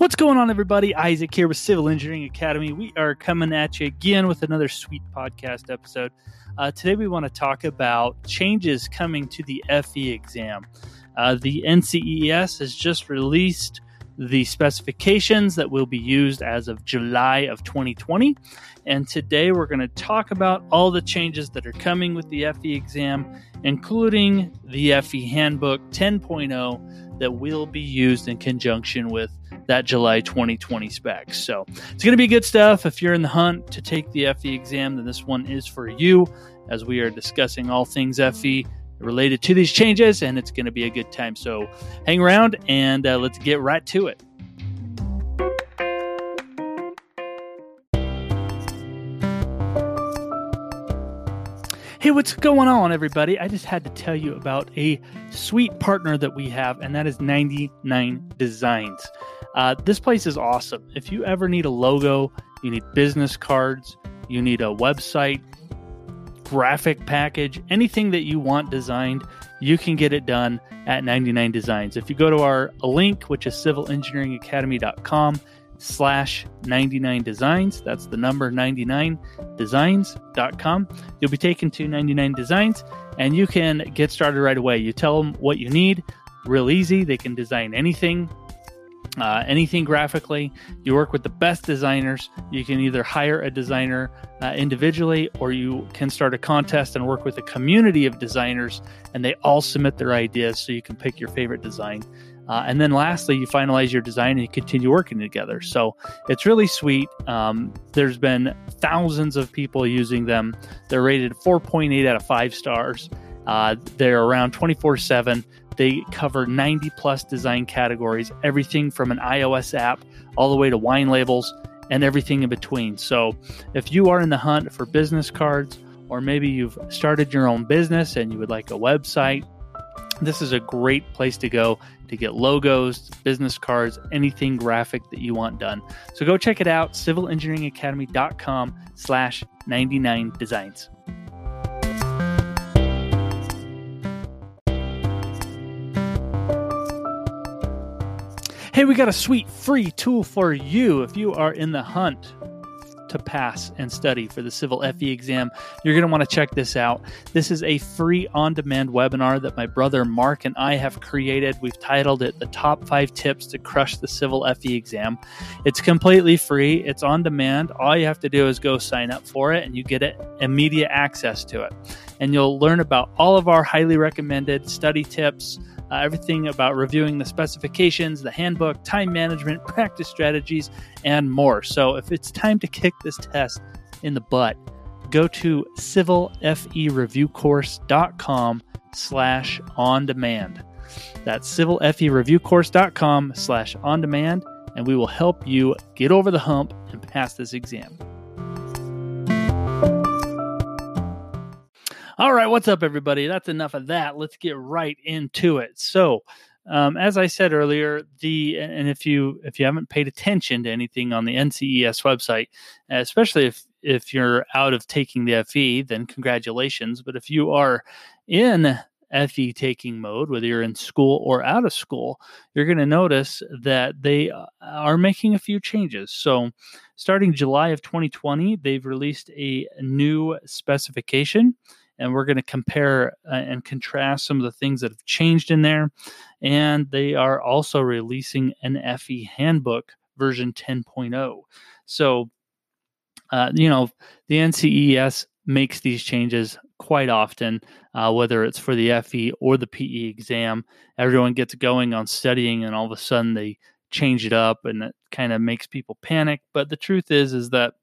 What's going on, everybody? Isaac here with Civil Engineering Academy. We are coming at you again with another sweet podcast episode. Uh, today, we want to talk about changes coming to the FE exam. Uh, the NCEES has just released the specifications that will be used as of July of 2020. And today, we're going to talk about all the changes that are coming with the FE exam, including the FE Handbook 10.0 that will be used in conjunction with that July 2020 specs. So it's going to be good stuff. If you're in the hunt to take the FE exam, then this one is for you as we are discussing all things FE related to these changes, and it's going to be a good time. So hang around and uh, let's get right to it. Hey, what's going on, everybody? I just had to tell you about a sweet partner that we have, and that is 99 Designs. Uh, this place is awesome. If you ever need a logo, you need business cards, you need a website, graphic package, anything that you want designed, you can get it done at 99 Designs. If you go to our link, which is civilengineeringacademy.com slash 99 designs, that's the number 99 designs.com, you'll be taken to 99 designs and you can get started right away. You tell them what you need, real easy. They can design anything uh, anything graphically. You work with the best designers. You can either hire a designer uh, individually or you can start a contest and work with a community of designers and they all submit their ideas so you can pick your favorite design. Uh, and then lastly, you finalize your design and you continue working together. So it's really sweet. Um, there's been thousands of people using them. They're rated 4.8 out of 5 stars. Uh, they're around 24 7. They cover 90 plus design categories, everything from an iOS app all the way to wine labels and everything in between. So, if you are in the hunt for business cards, or maybe you've started your own business and you would like a website, this is a great place to go to get logos, business cards, anything graphic that you want done. So go check it out, civilengineeringacademy.com slash 99 designs. Hey, we got a sweet free tool for you if you are in the hunt to pass and study for the Civil FE exam. You're going to want to check this out. This is a free on demand webinar that my brother Mark and I have created. We've titled it The Top Five Tips to Crush the Civil FE Exam. It's completely free, it's on demand. All you have to do is go sign up for it, and you get it, immediate access to it. And you'll learn about all of our highly recommended study tips uh, everything about reviewing the specifications, the handbook, time management, practice strategies, and more. So if it's time to kick this test in the butt, go to civilfereviewcourse.com slash on demand. That's civilfereviewcourse.com slash on demand, and we will help you get over the hump and pass this exam. All right, what's up, everybody? That's enough of that. Let's get right into it. So, um, as I said earlier, the and if you if you haven't paid attention to anything on the NCEES website, especially if if you're out of taking the FE, then congratulations. But if you are in FE taking mode, whether you're in school or out of school, you're going to notice that they uh, are making a few changes. So, starting July of 2020, they've released a new specification and we're going to compare uh, and contrast some of the things that have changed in there. And they are also releasing an FE handbook version 10.0. So, uh, you know, the NCEES makes these changes quite often, uh, whether it's for the FE or the PE exam. Everyone gets going on studying, and all of a sudden they change it up and it kind of makes people panic but the truth is is that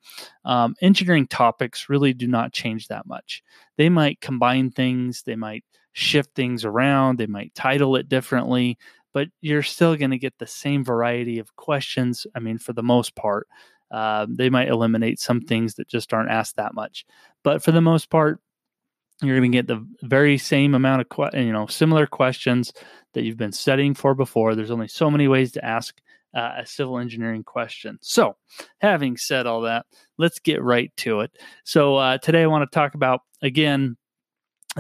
um, engineering topics really do not change that much they might combine things they might shift things around, they might title it differently, but you're still going to get the same variety of questions. I mean, for the most part, uh, they might eliminate some things that just aren't asked that much, but for the most part, you're going to get the very same amount of que- you know similar questions that you've been studying for before. There's only so many ways to ask uh, a civil engineering question. So, having said all that, let's get right to it. So, uh, today I want to talk about again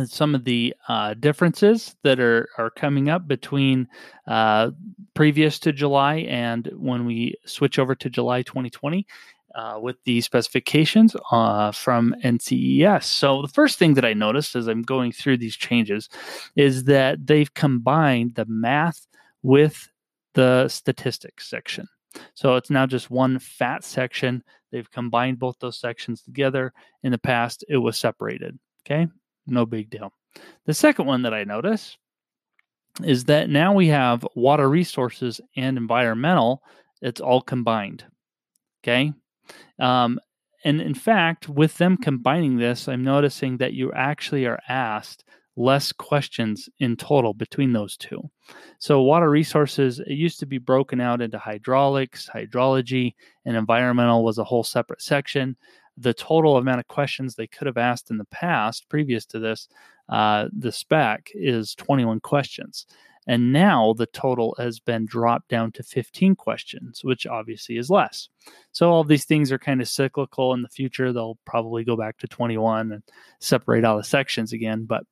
some of the uh, differences that are, are coming up between uh, previous to July and when we switch over to July 2020 uh, with the specifications uh, from NCEES. So, the first thing that I noticed as I'm going through these changes is that they've combined the math with the statistics section. So, it's now just one fat section. They've combined both those sections together. In the past, it was separated. Okay, no big deal. The second one that I notice is that now we have water resources and environmental, it's all combined. Okay. Um, and in fact, with them combining this, I'm noticing that you actually are asked less questions in total between those two. So, water resources, it used to be broken out into hydraulics, hydrology, and environmental was a whole separate section. The total amount of questions they could have asked in the past, previous to this, uh, the spec is 21 questions. And now the total has been dropped down to 15 questions, which obviously is less. So all these things are kind of cyclical in the future. They'll probably go back to 21 and separate all the sections again. But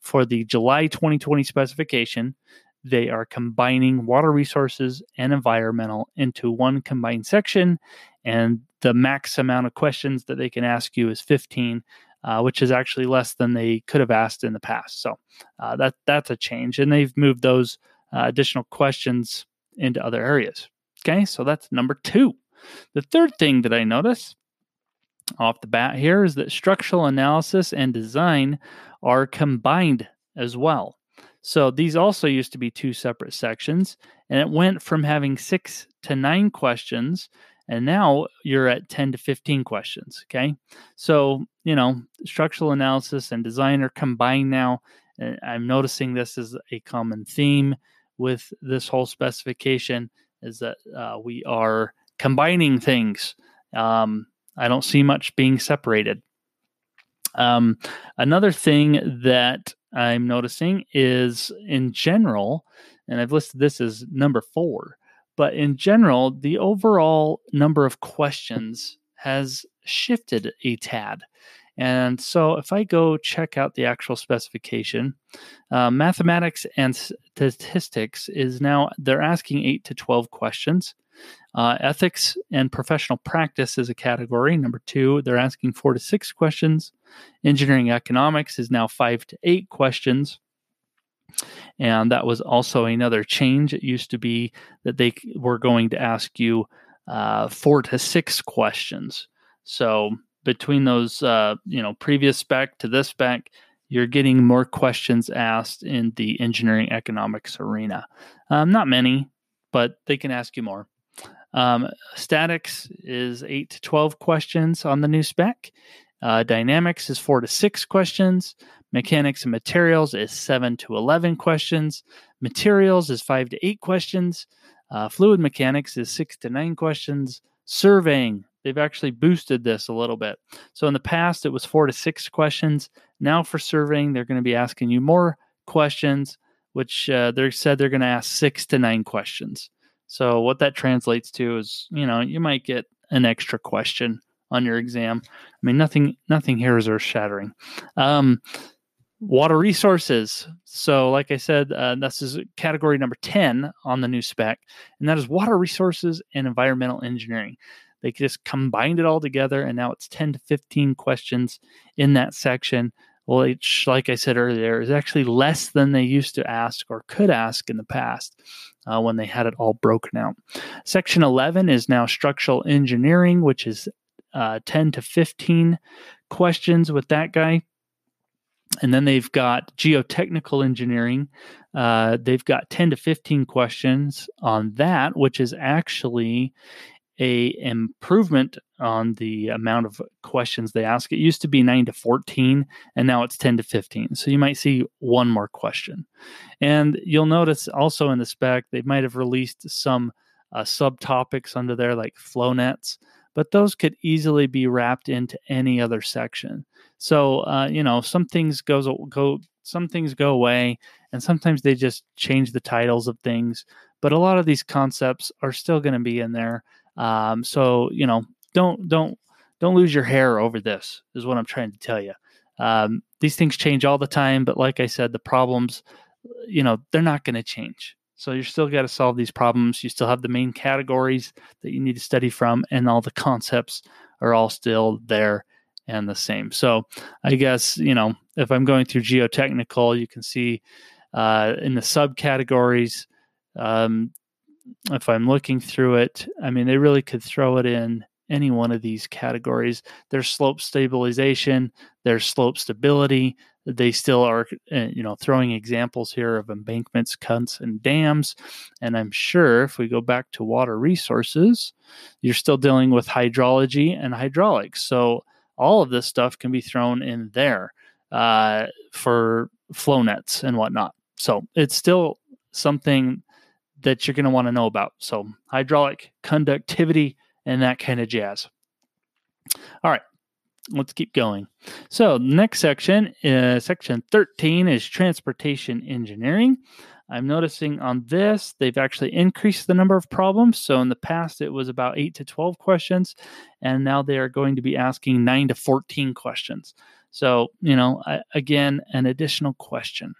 for the July 2020 specification, they are combining water resources and environmental into one combined section. And the max amount of questions that they can ask you is 15 uh, which is actually less than they could have asked in the past. So uh, that that's a change, and they've moved those uh, additional questions into other areas. Okay, so that's number two. The third thing that I notice off the bat here is that structural analysis and design are combined as well. So these also used to be two separate sections, and it went from having six to nine questions and now you're at 10 to 15 questions okay? So you know structural analysis and design are combined now and i'm noticing this is a common theme with this whole specification is that uh, we are combining things. Um, i don't see much being separated. Um, another thing that i'm noticing is in general and i've listed this as number four but in general, the overall number of questions has shifted a tad. And so if I go check out the actual specification, uh, mathematics and statistics is now, they're asking 8 to 12 questions. Uh, ethics and professional practice is a category. Number two, they're asking four to six questions. Engineering economics is now five to eight questions. And that was also another change. It used to be that they were going to ask you uh, four to six questions. So between those, uh, you know, previous spec to this spec, you're getting more questions asked in the engineering economics arena. Um, not many, but they can ask you more. Um, statics is 8 to 12 questions on the new spec. Uh, dynamics is 4 to 6 questions. Mechanics and materials is 7 to 11 questions. Materials is 5 to 8 questions. Uh, fluid mechanics is 6 to 9 questions. Surveying, they've actually boosted this a little bit. So in the past, it was 4 to 6 questions. Now for surveying, they're going to be asking you more questions, which uh, they said they're going to ask 6 to 9 questions. So what that translates to is, you know, you might get an extra question on your exam. I mean, nothing, nothing here is earth shattering. Um, Water resources. So, like I said, uh, this is category number 10 on the new spec, and that is water resources and environmental engineering. They just combined it all together, and now it's 10 to 15 questions in that section. Which, like I said earlier, is actually less than they used to ask or could ask in the past uh, when they had it all broken out. Section 11 is now structural engineering, which is uh, 10 to 15 questions with that guy and then they've got geotechnical engineering. Uh, they've got 10 to 15 questions on that, which is actually a improvement on the amount of questions they ask. It used to be 9 to 14 and now it's 10 to 15. So you might see one more question. And you'll notice also in the spec they might have released some uh, subtopics under there like flow nets, but those could easily be wrapped into any other section. So uh, you know some things goes go some things go away and sometimes they just change the titles of things but a lot of these concepts are still going to be in there. Um, so you know don't don't don't lose your hair over this is what i'm trying to tell you um, these things change all the time but like i said the problems you know they're not going to change so you're still got to solve these problems. You still have the main categories that you need to study from and all the concepts are all still there and the same. So i guess you know if i'm going through geotechnical you can see uh, in the subcategories um, if I'm looking through it, I mean, they really could throw it in any one of these categories. There's slope stabilization, there's slope stability. They still are, uh, you know, throwing examples here of embankments, cuts, and dams. And I'm sure if we go back to water resources, you're still dealing with hydrology and hydraulics. So all of this stuff can be thrown in there uh, for flow nets and whatnot. So it's still something that you're going to want to know about. So, hydraulic conductivity and that kind of jazz. All right, let's keep going. So, next section, uh, section 13 is transportation engineering. I'm noticing on this, they've actually increased the number of problems. So, in the past, it was about 8 to 12 questions, and now they are going to be asking 9 to 14 questions. So, you know, again, an additional question,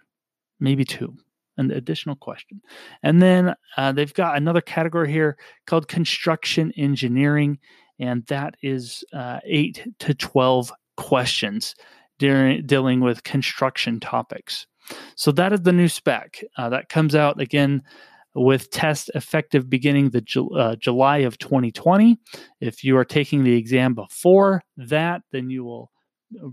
maybe two an additional question. And then uh, they've got another category here called construction engineering, and that is uh, eight to 12 questions during, dealing with construction topics. So that is the new spec. Uh, that comes out again with test effective beginning the uh, July of 2020. If you are taking the exam before that, then you will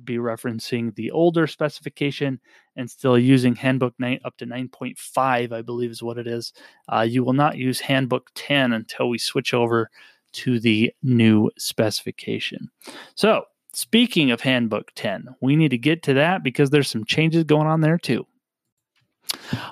be referencing the older specification and still using handbook 9 up to 9.5 i believe is what it is. Uh, you will not use handbook 10 until we switch over to the new specification. So speaking of handbook 10 we need to get to that because there's some changes going on there too.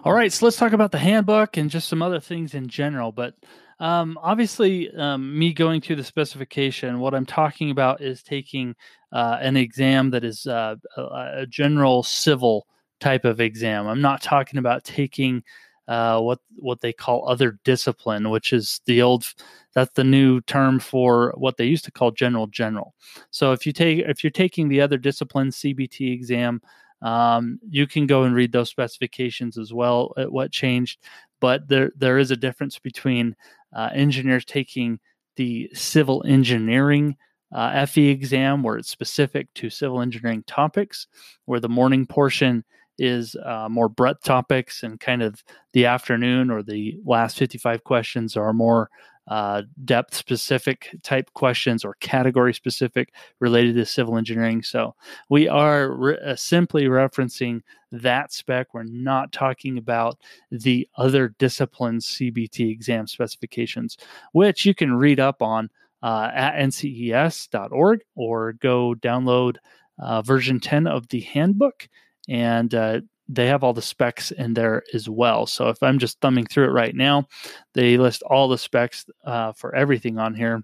All right so let's talk about the handbook and just some other things in general but um, obviously, um, me going through the specification, what I'm talking about is taking uh, an exam that is uh, a, a, general civil type of exam. I'm not talking about taking uh, what what they call other discipline, which is the old that's the new term for what they used to call general general. So if you take if you're taking the other discipline CBT exam, um, you can go and read those specifications as well at what changed. But there there is a difference between uh, engineers taking the civil engineering uh, FE exam, where it's specific to civil engineering topics, where the morning portion is uh, more breadth topics and kind of the afternoon or the last 55 questions are more uh, depth specific type questions or category specific related to civil engineering. So we are re- uh, simply referencing that spec. We're not talking about the other disciplines CBT exam specifications, which you can read up on uh, at ncees.org or go download uh, version 10 of the handbook and uh, they have all the specs in there as well. So if I'm just thumbing through it right now, they list all the specs uh, for everything on here,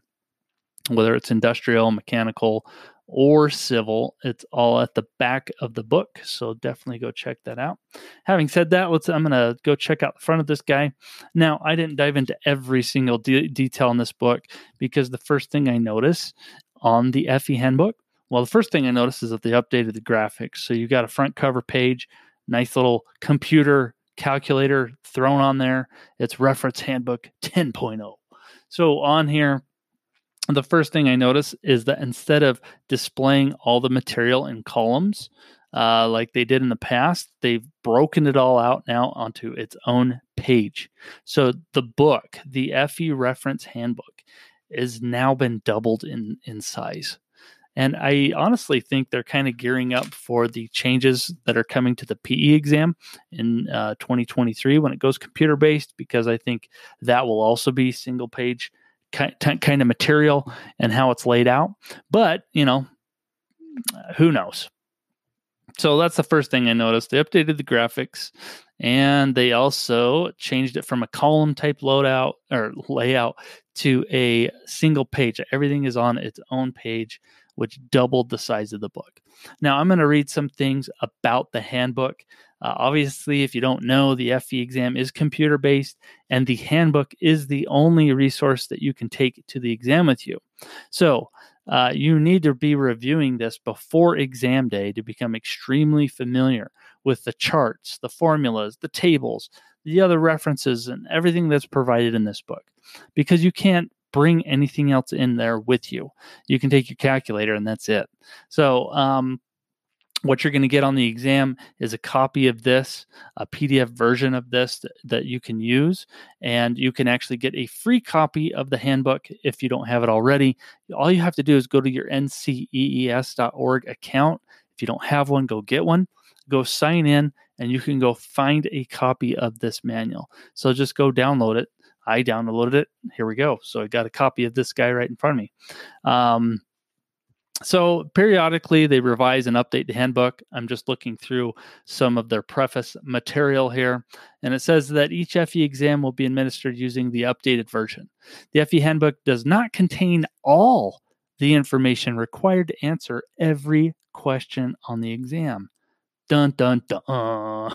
whether it's industrial, mechanical, or civil. It's all at the back of the book. So definitely go check that out. Having said that, let's I'm going to go check out the front of this guy. Now, I didn't dive into every single de- detail in this book because the first thing I notice on the FE handbook, well, the first thing I notice is that they updated the graphics. So you've got a front cover page nice little computer calculator thrown on there. It's reference handbook 10.0. So on here, the first thing I notice is that instead of displaying all the material in columns uh, like they did in the past, they've broken it all out now onto its own page. So the book, the FE reference handbook, is now been doubled in in size. And I honestly think they're kind of gearing up for the changes that are coming to the PE exam in uh, 2023 when it goes computer based, because I think that will also be single page kind of material and how it's laid out. But, you know, who knows? So that's the first thing I noticed. They updated the graphics and they also changed it from a column type loadout or layout to a single page. Everything is on its own page, which doubled the size of the book. Now, I'm going to read some things about the handbook. Uh, obviously, if you don't know, the FE exam is computer based, and the handbook is the only resource that you can take to the exam with you. So, uh, you need to be reviewing this before exam day to become extremely familiar with the charts, the formulas, the tables, the other references, and everything that's provided in this book. Because you can't bring anything else in there with you. You can take your calculator and that's it. So, um, what you're going to get on the exam is a copy of this, a PDF version of this that, that, you can use. And you can actually get a free copy of the handbook if you don't have it already. All you have to do is go to your ncees.org account. If you don't have one, go get one, go sign in, and you can go find a copy of this manual. So just go download it. I downloaded it. Here we go. So I got a copy of this guy right in front of me. Um, so periodically they revise and update the handbook. I'm just looking through some of their preface material here, and it says that each FE exam will be administered using the updated version. The FE handbook does not contain all the information required to answer every question on the exam. Dun dun dun.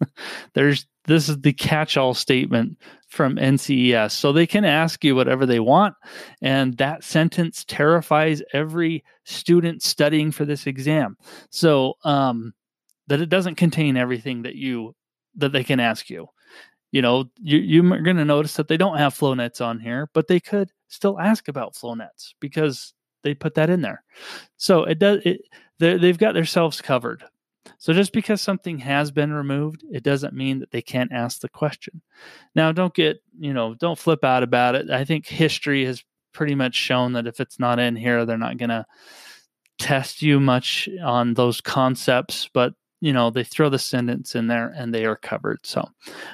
There's this is the catch-all statement from NCEES. So they can ask you whatever they want and that sentence terrifies every student studying for this exam. So um that it doesn't contain everything that you that they can ask you. You know, you you're going to notice that they don't have flow nets on here, but they could still ask about flow nets because they put that in there. So it does it they've got themselves covered. So just because something has been removed, it doesn't mean that they can't ask the question. Now, don't get, you know, don't flip out about it. I think history has pretty much shown that if it's not in here, they're not going to test you much on those concepts, but you know they throw the sentence in there and they are covered so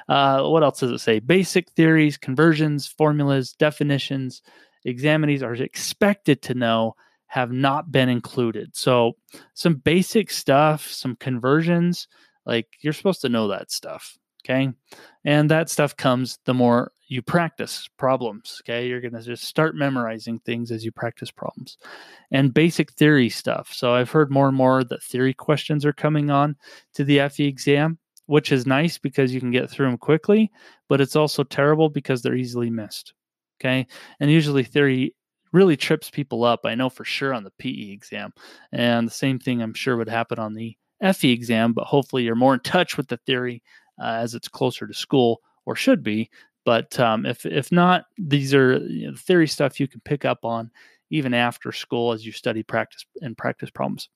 uh, what else does it say basic theories conversions formulas definitions examinees are expected to know have not been included. So, some basic stuff, some conversions, like you're supposed to know that stuff. Okay. And that stuff comes the more you practice problems. Okay. You're going to just start memorizing things as you practice problems and basic theory stuff. So, I've heard more and more that theory questions are coming on to the FE exam, which is nice because you can get through them quickly, but it's also terrible because they're easily missed. Okay. And usually theory really trips people up. I know for sure on the PE exam. And the same thing I'm sure would happen on the FE exam, but hopefully you're more in touch with the theory uh, as it's closer to school or should be. But um, if if not, these are you know, theory stuff you can pick up on even after school as you study practice and practice problems.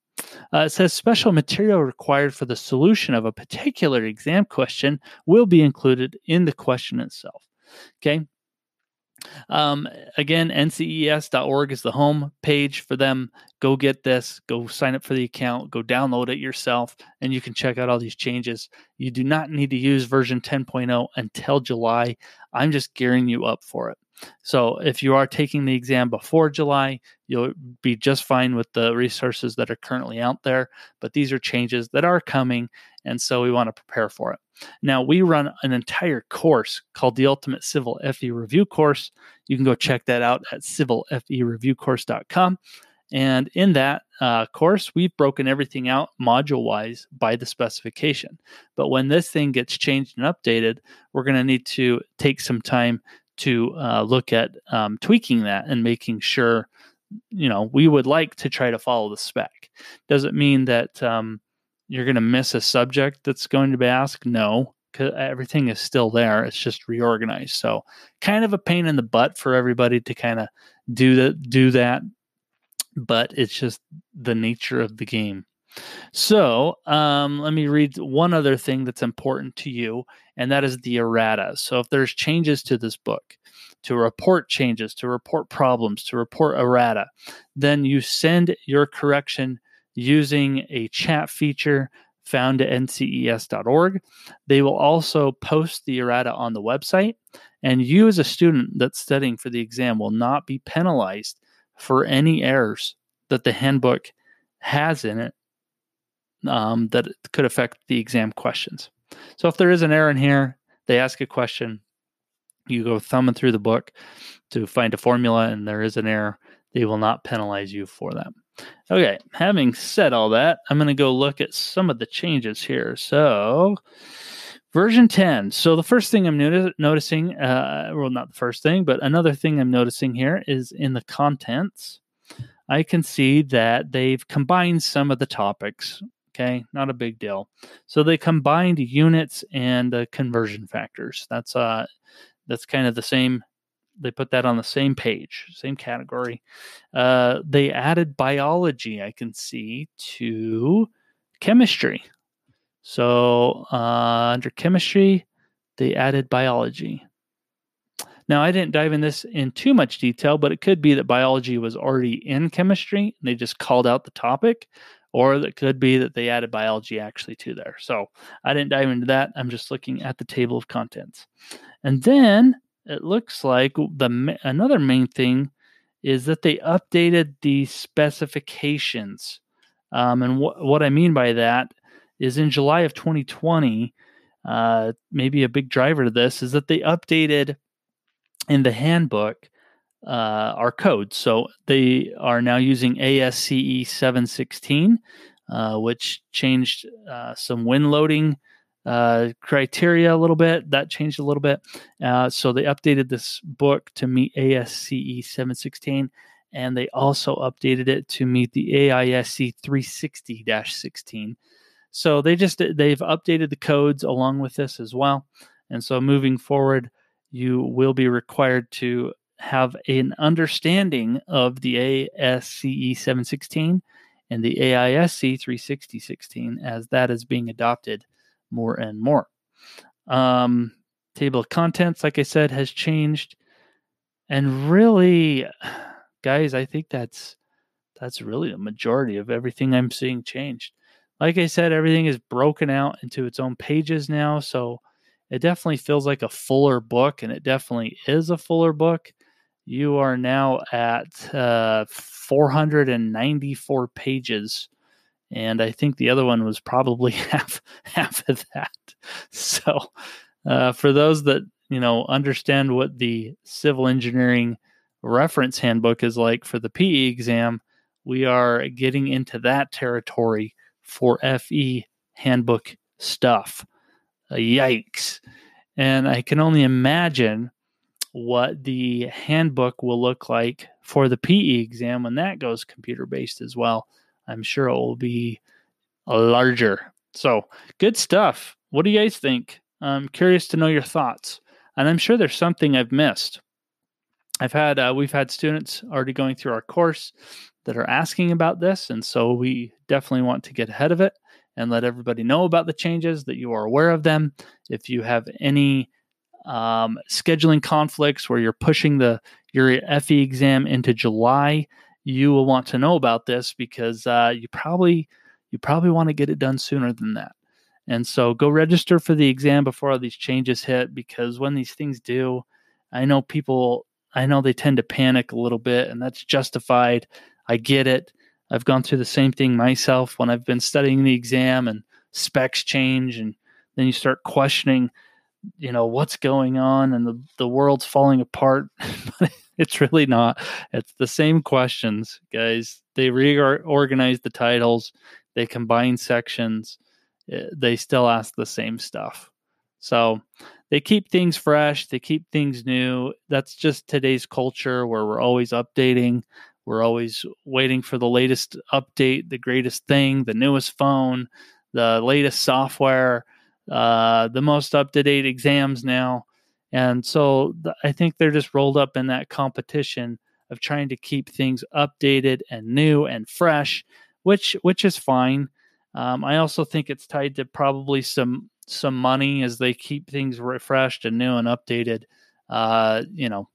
Uh, it says special material required for the solution of a particular exam question will be included in the question itself. Okay, um, again, ncees.org is the home page for them. Go get this, go sign up for the account, go download it yourself, and you can check out all these changes. You do not need to use version 10.0 until July. I'm just gearing you up for it. So if you are taking the exam before July, you'll be just fine with the resources that are currently out there. But these are changes that are coming, and so we want to prepare for it. Now, we run an entire course called the Ultimate Civil FE Review Course. You can go check that out at civilfereviewcourse.com. And in that uh, course, we've broken everything out module wise by the specification. But when this thing gets changed and updated, we're going to need to take some time to uh, look at um, tweaking that and making sure, you know, we would like to try to follow the spec. Does it mean that um, you're going to miss a subject that's going to be asked? No, because everything is still there. It's just reorganized. So, kind of a pain in the butt for everybody to kind of do that. Do that, but it's just the nature of the game. So, um, let me read one other thing that's important to you, and that is the errata. So, if there's changes to this book, to report changes, to report problems, to report errata, then you send your correction using a chat feature found at ncees.org. They will also post the errata on the website, and you, as a student that's studying for the exam, will not be penalized for any errors that the handbook has in it um, that could affect the exam questions. So, if there is an error in here, they ask a question, you go thumbing through the book to find a formula, and there is an error, they will not penalize you for that. Okay, having said all that, I'm going to go look at some of the changes here. So, version 10. So, the first thing I'm noti- noticing, uh, well, not the first thing, but another thing I'm noticing here is in the contents, I can see that they've combined some of the topics. Okay, not a big deal. So they combined units and conversion factors. That's uh, that's kind of the same they put that on the same page, same category. Uh, they added biology, I can see, to chemistry. So uh, under chemistry, they added biology. Now, I didn't dive in this in too much detail, but it could be that biology was already in chemistry and they just called out the topic, or it could be that they added biology actually to there. So I didn't dive into that. I'm just looking at the table of contents. And then it looks like the another main thing is that they updated the specifications. Um, and wh- what I mean by that is in July of 2020, uh, maybe a big driver to this is that they updated in the handbook uh, our codes. So they are now using ASCE 716, uh, which changed uh, some wind loading uh, criteria a little bit. That changed a little bit. Uh, so they updated this book to meet ASCE 716, and they also updated it to meet the AISC 360 16. So they just they've updated the codes along with this as well. And so moving forward, you will be required to have an understanding of the ASCE 716 and the AISC 360 16 as that is being adopted more and more. Um, table of contents, like I said, has changed, and really, guys, I think that's that's really the majority of everything I'm seeing changed. Like I said, everything is broken out into its own pages now, so it definitely feels like a fuller book, and it definitely is a fuller book. You are now at uh, 494 pages and I think the other one was probably half half of that. So, uh, for those that you know understand what the civil engineering reference handbook is like for the PE exam, we are getting into that territory for FE handbook stuff. Yikes! And I can only imagine what the handbook will look like for the PE exam when that goes computer based as well. I'm sure it will be larger. So good stuff. What do you guys think? I'm curious to know your thoughts. And I'm sure there's something I've missed. I've had uh, we've had students already going through our course that are asking about this, and so we definitely want to get ahead of it and let everybody know about the changes that you are aware of them. If you have any um, scheduling conflicts where you're pushing the your FE exam into July, you will want to know about this because uh, you probably you probably want to get it done sooner than that. And so go register for the exam before all these changes hit because when these things do, I know people I know they tend to panic a little bit and that's justified. I get it. I've gone through the same thing myself when I've been studying the exam and specs change and then you start questioning you know what's going on and the, the world's falling apart it's really not. It's the same questions guys. They reorganize the titles. They combine sections. Eh, they still ask the same stuff. So they keep things fresh. They keep things new. That's just today's culture where we're always updating. We're always waiting for the latest update the greatest thing the newest phone the latest software uh, the most up to date exams now. And so th- I think they're just rolled up in that competition of trying to keep things updated and new and fresh, which which is fine. Um, I also think it's tied to probably some some money as they keep things refreshed and new and updated. Uh, you know,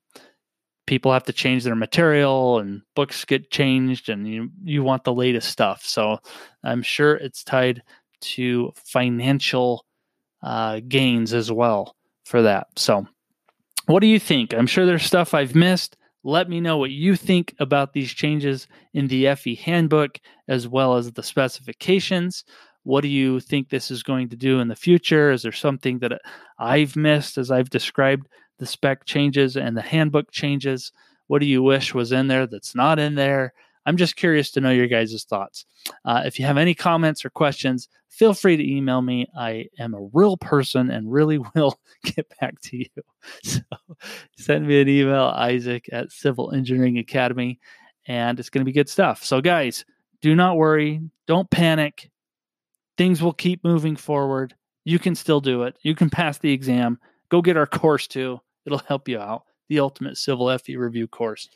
people have to change their material and books get changed, and you you want the latest stuff. So I'm sure it's tied to financial uh, gains as well for that. So, what do you think? I'm sure there's stuff I've missed. Let me know what you think about these changes in the FE handbook as well as the specifications. What do you think this is going to do in the future? Is there something that I've missed as I've described the spec changes and the handbook changes? What do you wish was in there that's not in there? I'm just curious to know your guys' thoughts. Uh, if you have any comments or questions, feel free to email me. I am a real person and really will get back to you. So send me an email, Isaac at Civil Engineering Academy, and it's going to be good stuff. So, guys, do not worry. Don't panic. Things will keep moving forward. You can still do it. You can pass the exam. Go get our course too. It'll help you out the ultimate civil FE review course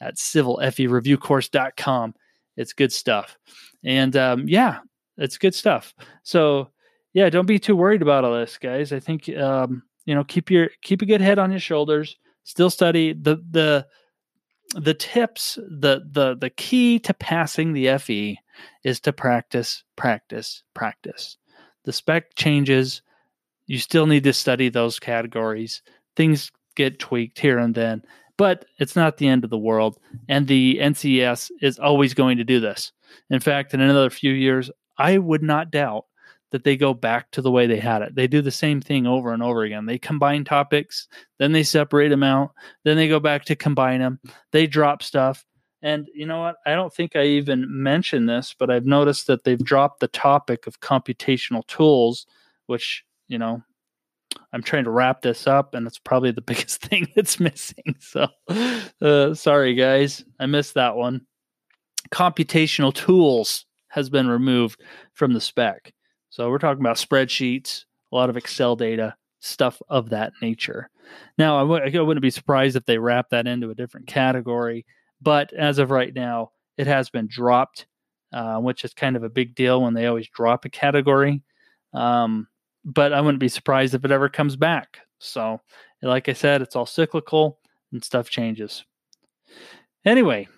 at civilfereviewcourse.com. It's good stuff. And um, yeah, it's good stuff. So yeah, don't be too worried about all this, guys. I think um, you know, keep your keep a good head on your shoulders. Still study the the the tips, the the the key to passing the FE is to practice, practice, practice. The spec changes. You still need to study those categories. Things get tweaked here and then, but it's not the end of the world. And the NCS is always going to do this. In fact, in another few years, I would not doubt that they go back to the way they had it. They do the same thing over and over again. They combine topics, then they separate them out, then they go back to combine them. They drop stuff. And you know what? I don't think I even mentioned this, but I've noticed that they've dropped the topic of computational tools, which, you know, I'm trying to wrap this up, and it's probably the biggest thing that's missing. So, uh, sorry, guys, I missed that one. Computational tools has been removed from the spec. So, we're talking about spreadsheets, a lot of Excel data, stuff of that nature. Now, I w- I wouldn't be surprised if they wrap that into a different category, but as of right now, it has been dropped, uh, which is kind of a big deal when they always drop a category. Um, but I wouldn't be surprised if it ever comes back. So, like I said, it's all cyclical and stuff changes. Anyway,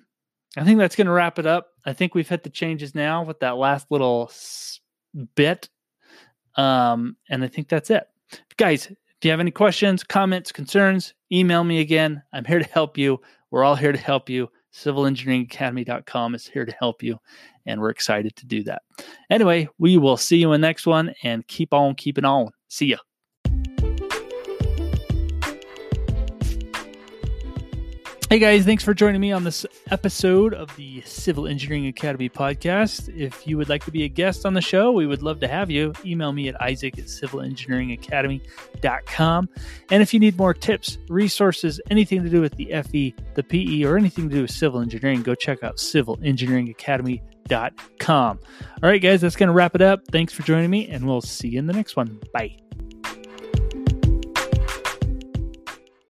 I think that's going to wrap it up. I think we've hit the changes now with that last little bit. Um, and I think that's it. Guys, if you have any questions, comments, concerns, email me again. I'm here to help you. We're all here to help you. CivilEngineeringAcademy.com is here to help you and we're excited to do that. Anyway, we will see you in the next one and keep on keeping on. See ya. Hey guys, thanks for joining me on this episode of the Civil Engineering Academy podcast. If you would like to be a guest on the show, we would love to have you. Email me at isaac at civilengineeringacademy.com. And if you need more tips, resources, anything to do with the FE, the PE, or anything to do with civil engineering, go check out civilengineeringacademy.com. All right, guys, that's going to wrap it up. Thanks for joining me, and we'll see you in the next one. Bye.